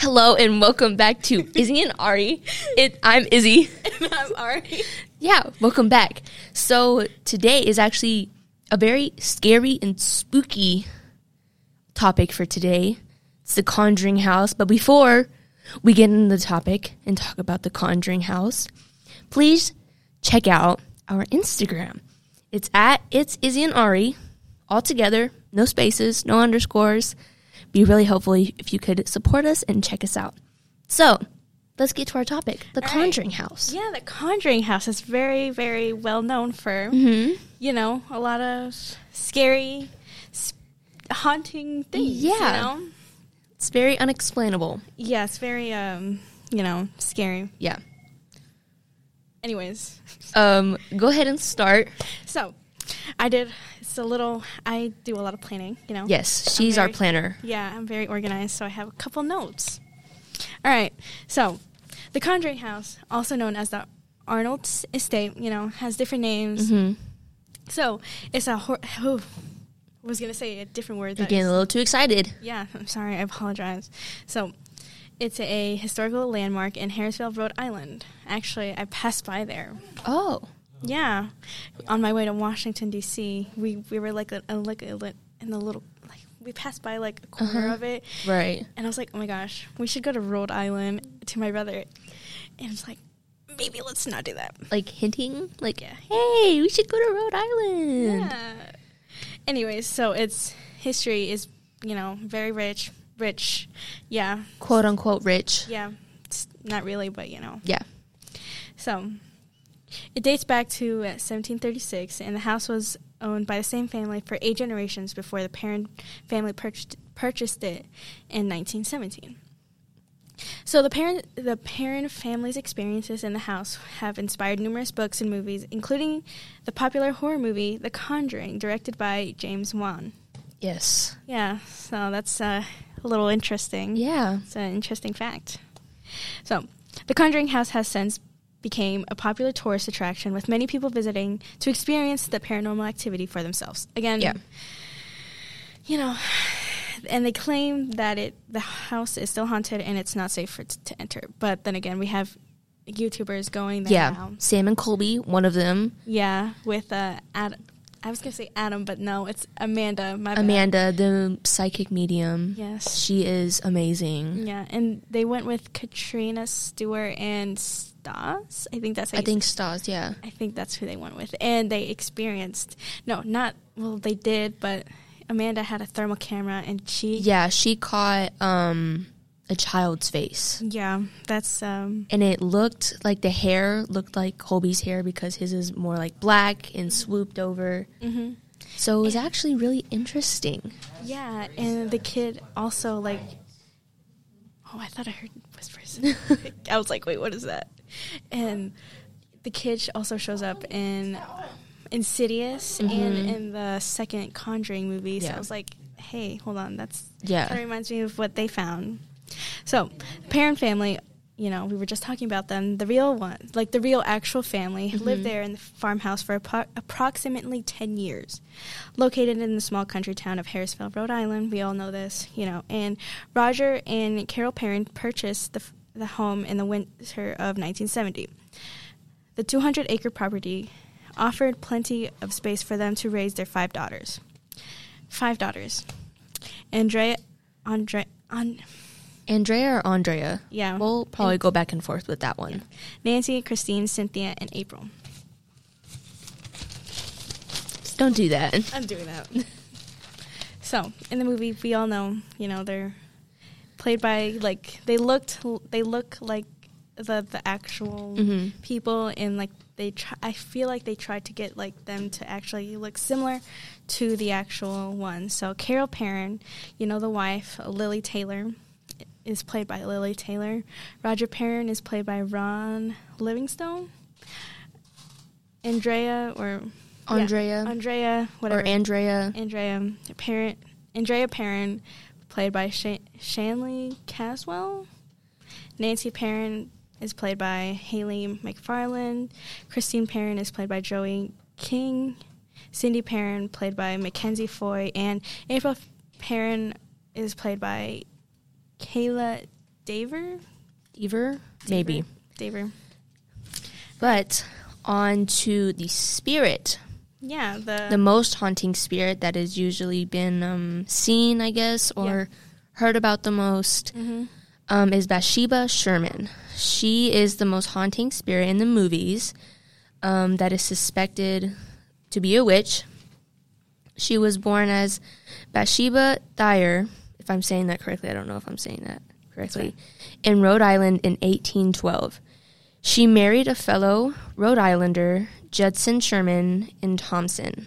Hello and welcome back to Izzy and Arry. It, I'm Izzy. And I'm Arry. Yeah, welcome back. So today is actually a very scary and spooky topic for today. It's the Conjuring House. But before we get into the topic and talk about the Conjuring House, please check out our Instagram. It's at It's Izzy and Arry, all together, no spaces, no underscores. Be really helpful if you could support us and check us out. So let's get to our topic the All right. Conjuring House. Yeah, the Conjuring House is very, very well known for, hmm you know, a lot of scary, s- haunting things. Yeah. You know? It's very unexplainable. Yeah, it's very, um, you know, scary. Yeah. Anyways, Um, go ahead and start. so I did, a little, I do a lot of planning, you know? Yes, she's our planner. Yeah, I'm very organized, so I have a couple notes. All right, so the Conjuring House, also known as the Arnold Estate, you know, has different names. hmm So it's a. Hor- oh, I was gonna say a different word. You're getting a little too excited. yeah, I'm sorry. I apologize. So it's a historical landmark in Harrisville, Rhode Island. Actually, I passed by there. Oh, Yeah, on my way to Washington D.C. We we were like a, a like a, in the little like we passed by like a corner Uh-huh. of it, right. and I was like, oh my gosh, we should go to Rhode Island to my brother, and it's like maybe let's not do that. Like hinting, like, Yeah. hey, we should go to Rhode Island. Yeah. Anyways, so its history is, you know, very rich, rich. Yeah, Quote unquote rich. yeah. It's not really, but you know. Yeah. So, it dates back to uh, 1736, and the house was owned by the same family for eight generations before the parent family purchased purchased it in 1917. So the parent the parent family's experiences in the house have inspired numerous books and movies, including the popular horror movie The Conjuring, directed by James Wan. Yes. Yeah, so that's uh, a little interesting. Yeah. It's an interesting fact. So, the Conjuring House has since became a popular tourist attraction with many people visiting to experience the paranormal activity for themselves. Again, Yeah. you know, and they claim that it the house is still haunted and it's not safe for t- to enter. But then again, we have YouTubers going there Yeah. now. Sam and Colby, one of them. Yeah, with uh, Adam. I was gonna say Adam, but no, it's Amanda. My bad. Amanda, the psychic medium. Yes. She is amazing. Yeah, and they went with Katrina Stewart and Stas. I think that's. I think Stars. yeah. I think that's who they went with, and they experienced. No, not well. They did, but Amanda had a thermal camera, and she. Yeah, she caught um a child's face. Yeah, that's um. and it looked like the hair looked like Colby's hair because his is more like black and swooped over. hmm So it was actually really interesting. Yeah, and the kid also like. Oh, I thought I heard whispers. I was like, wait, what is that? And the kid also shows up in Insidious and Mhm. in the second Conjuring movie. So Yeah. I was like, hey, hold on, that's that Yeah. reminds me of what they found. So, parent family, you know, we were just talking about them. The real one, like the real actual family, lived Mhm. there in the farmhouse for appro- approximately 10 years. Located in the small country town of Harrisville, Rhode Island. We all know this, you know. And Roger and Carol Perrin purchased the, f- the home in the winter of 1970. The 200 acre property offered plenty of space for them to raise their five daughters. Five daughters. Andrea, Andre, on, Andrea or Andrea? yeah. We'll probably go back and forth with that one. Nancy, Christine, Cynthia, and April. Don't do that. I'm doing that. so in the movie, we all know, you know, they're played by like they looked, they look like the the actual Mhm. people, and like they. Try, I feel like they tried to get like them to actually look similar to the actual one. So Carol Perrin, you know, the wife, Lili Taylor. Is played by Lili Taylor. Roger Perrin is played by Ron Livingston. Andrea or yeah, Andrea Andrea, whatever. or Andrea. Andrea Parent, Andrea Perrin, played by Sha- Shanley Caswell. Nancy Perrin is played by Hayley McFarland. Christine Perrin is played by Joey King. Cindy Perrin, played by Mackenzie Foy. And April Perrin is played by Kayla Daver? Dever, maybe. Daver. But on to the spirit, Yeah, the, the most haunting spirit that has usually been um, seen, I guess, or heard about the most, Mhm. um, is Bathsheba Sherman. She is the most haunting spirit in the movies um, that is suspected to be a witch. She was born as Bathsheba Dyer, if I'm saying that correctly. I don't know if I'm saying that correctly, in Rhode Island in 1812. She married a fellow Rhode Islander, Judson Sherman, in Thompson,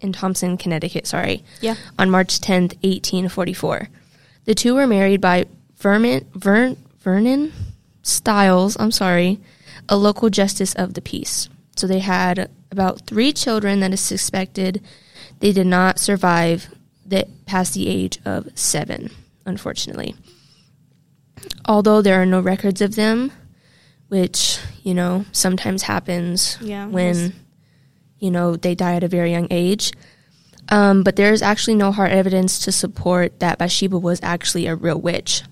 in Thompson, Connecticut. Sorry, Yeah. on March 10th, 1844. The two were married by Vernon, Vern, Vernon Stiles. I'm sorry, a local justice of the peace. So they had about three children that is suspected they did not survive that past the age of seven, unfortunately. Although there are no records of them, which you know sometimes happens Yeah, when you know they die at a very young age. Um, but there is actually no hard evidence to support that Bathsheba was actually a real witch.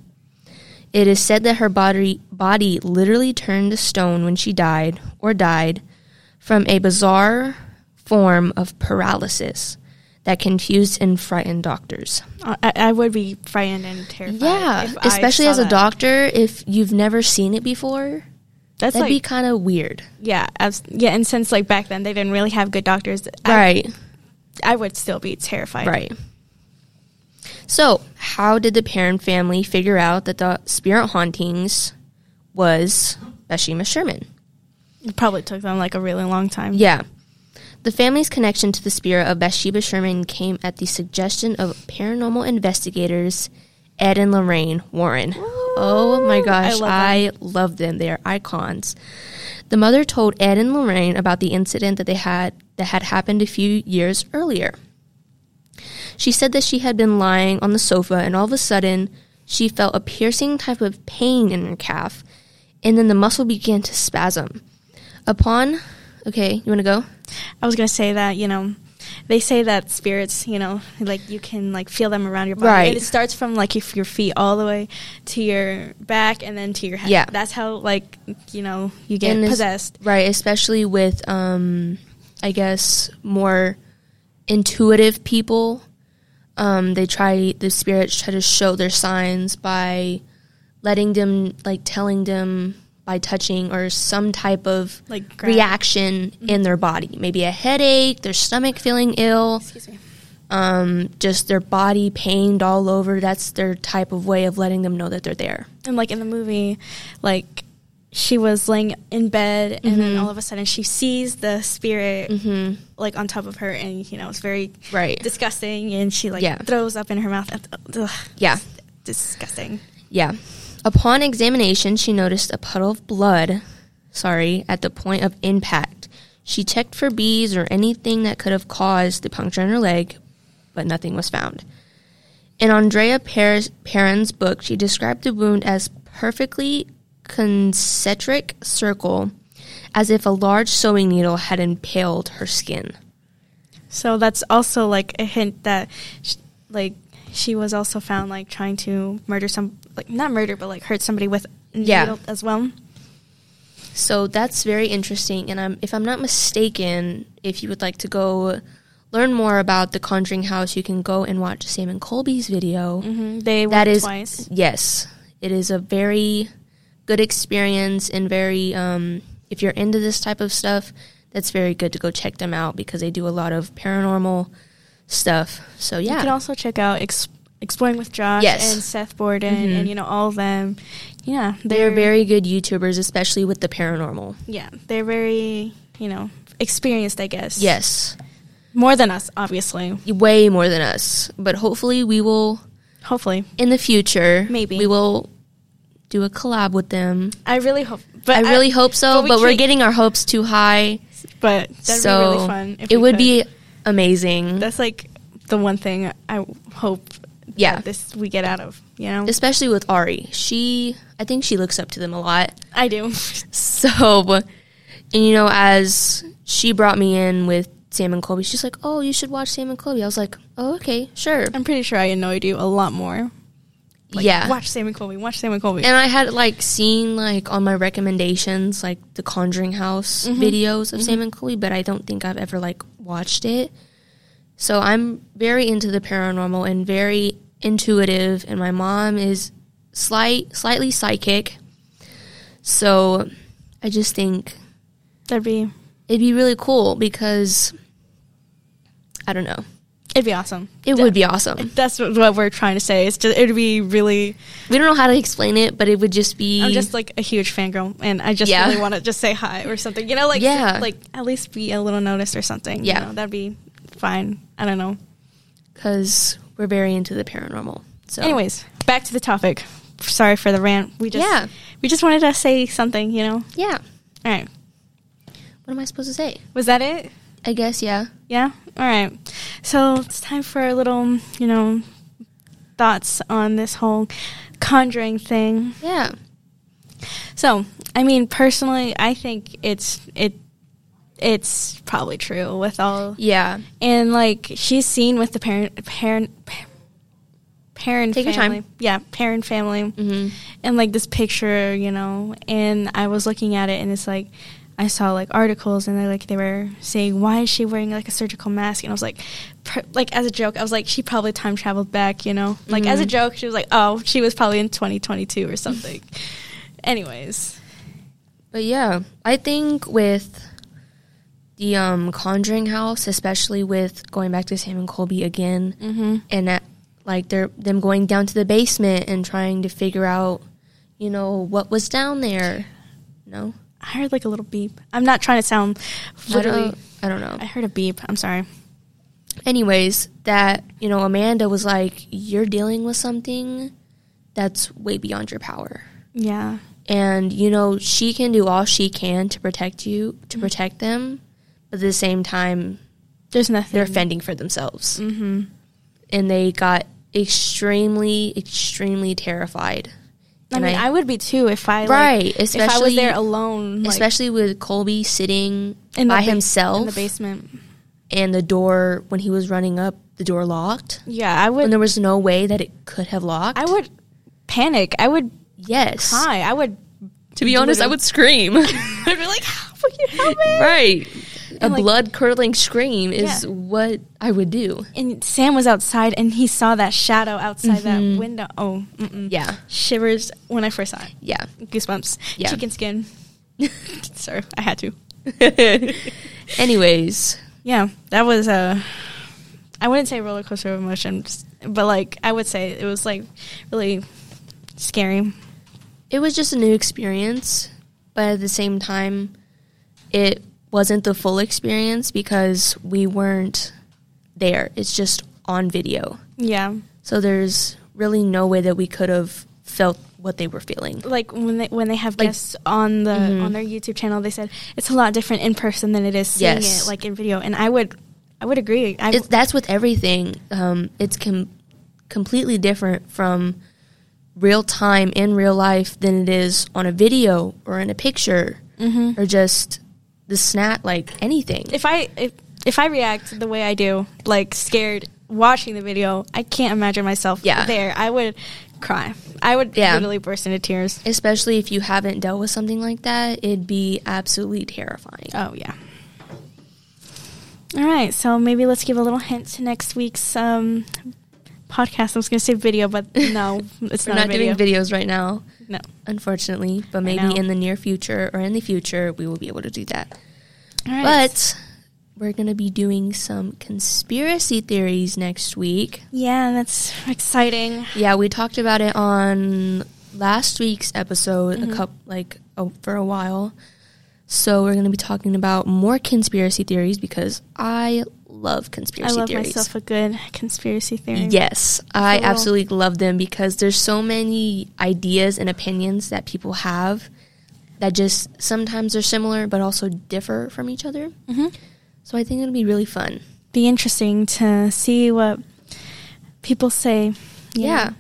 It is said that her body body literally turned to stone when she died or died from a bizarre form of paralysis that confused and frightened doctors. I, I would be frightened and terrified. Yeah, especially as a that. doctor, if you've never seen it before, That's that'd like be kind of weird. yeah, as, yeah, and since like back then they didn't really have good doctors, I, right. I would still be terrified. Right. So, how did the parent family figure out that the spirit hauntings was Bathsheba Sherman? It probably took them like a really long time. Yeah. The family's connection to the spirit of Bathsheba Sherman came at the suggestion of paranormal investigators Ed and Lorraine Warren. Oh my gosh, I love I love them. They are icons. The mother told Ed and Lorraine about the incident that they had that had happened a few years earlier. She said that she had been lying on the sofa and all of a sudden she felt a piercing type of pain in her calf and then the muscle began to spasm. Upon okay, you want to go? I was gonna say that you know, they say that spirits, you know, like you can like feel them around your body. Right. And it starts from like if your feet all the way to your back and then to your head. Yeah. That's how like you know you get And possessed. Right, especially with um I guess more intuitive people. Um they try the spirits try to show their signs by letting them like telling them by touching or some type of Like grab- reaction in their body. Maybe a headache, their stomach feeling ill, Excuse me. um just their body pained all over. That's their type of way of letting them know that they're there. And like in the movie, like she was laying in bed and then Mhm. all of a sudden she sees the spirit Mhm. like on top of her and you know it's very Right. disgusting and she like Yeah. throws up in her mouth. Ugh, Yeah. disgusting. Yeah. Upon examination, she noticed a puddle of blood, sorry, at the point of impact. She checked for bees or anything that could have caused the puncture in her leg, but nothing was found. In Andrea Per- Perrin's book, she described the wound as perfectly concentric circle, as if a large sewing needle had impaled her skin. So that's also like a hint that, sh- like, she was also found like trying to murder some, like not murder, but like hurt somebody with Yeah. needle as well. So that's very interesting. And I'm, if I'm not mistaken, if you would like to go learn more about the Conjuring House, you can go and watch Sam and Colby's video. Mm-hmm. They That is twice. yes, it is a very good experience and very. Um, if you're into this type of stuff, that's very good to go check them out because they do a lot of paranormal stuff. So yeah, You can also check out Ex- Exploring with Josh Yes. and Seth Borden Mhm. and you know all of them. Yeah, they're very good YouTubers, especially with the paranormal. yeah they're very you know experienced. I guess Yes, more than us, obviously. way more than us, but hopefully we will Hopefully, in the future, Maybe. we will do a collab with them. I really hope. But I really hope so, but we are getting our hopes too high. But that'd so be really fun. If it would could. be amazing, That's like the one thing I hope. Yeah. that this we get out of. You know, especially with Arry. She, I think she looks up to them a lot. I do. So, and you know, as she brought me in with Sam and Colby, she's like, "Oh, you should watch Sam and Colby." I was like, "Oh, okay, sure." I'm pretty sure I annoyed you a lot more. Like, Yeah. watch Sam and Colby. Watch Sam and Colby. And I had like seen like on my recommendations like the Conjuring House Mm-hmm. videos of Sam and Colby, but I don't think I've ever like watched it. So I'm very into the paranormal and very intuitive, and my mom is slight slightly psychic. So I just think That'd be it'd be really cool because I don't know. it'd be awesome. It would be awesome. That's what, we're trying to say. It's just it'd be really. We don't know how to explain it, but it would just be I'm just like a huge fangirl, and I just Yeah. really want to just say hi or something. You know, like Yeah. like at least be a little noticed or something. you Yeah. know, that'd be fine. I don't know. because we're very into the paranormal. So Anyways, back to the topic. Sorry for the rant. We just Yeah. we just wanted to say something. You know. yeah. All right. What am I supposed to say? Was that it? I guess yeah. Yeah. All right. So it's time for a little, you know, thoughts on this whole conjuring thing. Yeah. So, I mean, personally, I think it's it it's probably true with all Yeah. and like she's seen with the parent parent parent Take your family. time. Yeah, parent family. Mm-hmm. And like this picture, you know, and I was looking at it and it's like I saw like articles and they like they were saying why is she wearing like a surgical mask and I was like per, like as a joke I was like she probably time traveled back, you know. Like as a Mhm. joke she was like oh, she was probably in 2022 or something. Anyways, But yeah, I think with the um Conjuring House, especially with going back to Sam and Colby again, mhm. and that like they're them going down to the basement and trying to figure out, you know, what was down there. No, I heard like a little beep. I'm not trying to sound I literally don't. I don't know. I heard a beep. I'm sorry. anyways, that you know, Amanda was like, "You're dealing with something that's way beyond your power." Yeah. and you know she can do all she can to protect you to protect them at the same time There's nothing. they're fending for themselves Mhm. and they got extremely extremely terrified I And mean, I, would be too if I like, right if I was there alone, like, especially with colby sitting in by ba- himself in the basement. and the door when he was running up the door locked Yeah, I when would. there was no way that it could have locked I would panic. I would yes cry. I would. to be honest i would scream I'd be like, How "Fucking help me!" right a like- blood curdling scream is Yeah. what i would do And Sam was outside, and he saw that shadow outside Mhm. that window. Oh, mm-mm. yeah shivers when I first saw it. yeah Goosebumps. Yeah. Chicken skin. Sorry, I had to. Anyways, Yeah, that was a. I wouldn't say roller coaster of emotions, but like I would say it was like really scary. it was just a new experience, but at the same time, it wasn't the full experience because we weren't there. It's just on video. Yeah, So there's really no way that we could have felt what they were feeling. like when they when they have Like- guests on the Mhm. on their YouTube channel, they said it's a lot different in person than it is seeing Yes. it like in video, and I would I would agree. I It's, that's with everything. Um, it's com- completely different from real time in real life than it is on a video or in a picture Mhm. or just the snap, like anything. if I if if I react the way I do, like scared watching the video, I can't imagine myself Yeah. there. I would cry. I would Yeah. literally burst into tears. Especially if you haven't dealt with something like that, it'd be absolutely terrifying. Oh yeah. All right, so maybe let's give a little hint to next week's um, podcast. I was going to say video, but no, it's We're not, not video. doing videos right now, No. unfortunately, but maybe in the near future or in the future, we will be able to do that. All right. But we're going to be doing some conspiracy theories next week. yeah, that's exciting. Yeah, we talked about it on last week's episode Mhm. a couple like oh, for a while. So we're going to be talking about more conspiracy theories because I love conspiracy theories. I love theories. myself a good conspiracy theory. Yes, I real. absolutely love them because there's so many ideas and opinions that people have that just sometimes are similar but also differ from each other. hmm So I think it'll be really fun. Be interesting to see what people say. Yeah.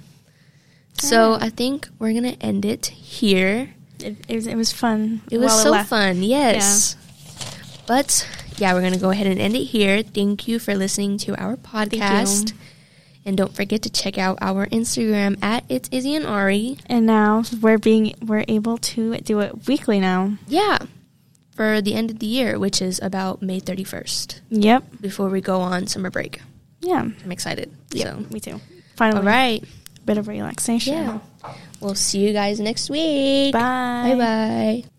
So I think we're going to end it here. It, it, was, it was fun. It was so la- fun, yes. But yeah, we're going to go ahead and end it here. Thank you for listening to our podcast. And don't forget to check out our Instagram at it's Izzy and Arry. And now we're being we're able to do it weekly now. Yeah, for the end of the year, which is about May 31st, Yep. before we go on summer break. Yeah. I'm excited. Yeah. So, Me too. Finally, all right. bit of relaxation. Yeah. We'll see you guys next week. Bye. Bye bye.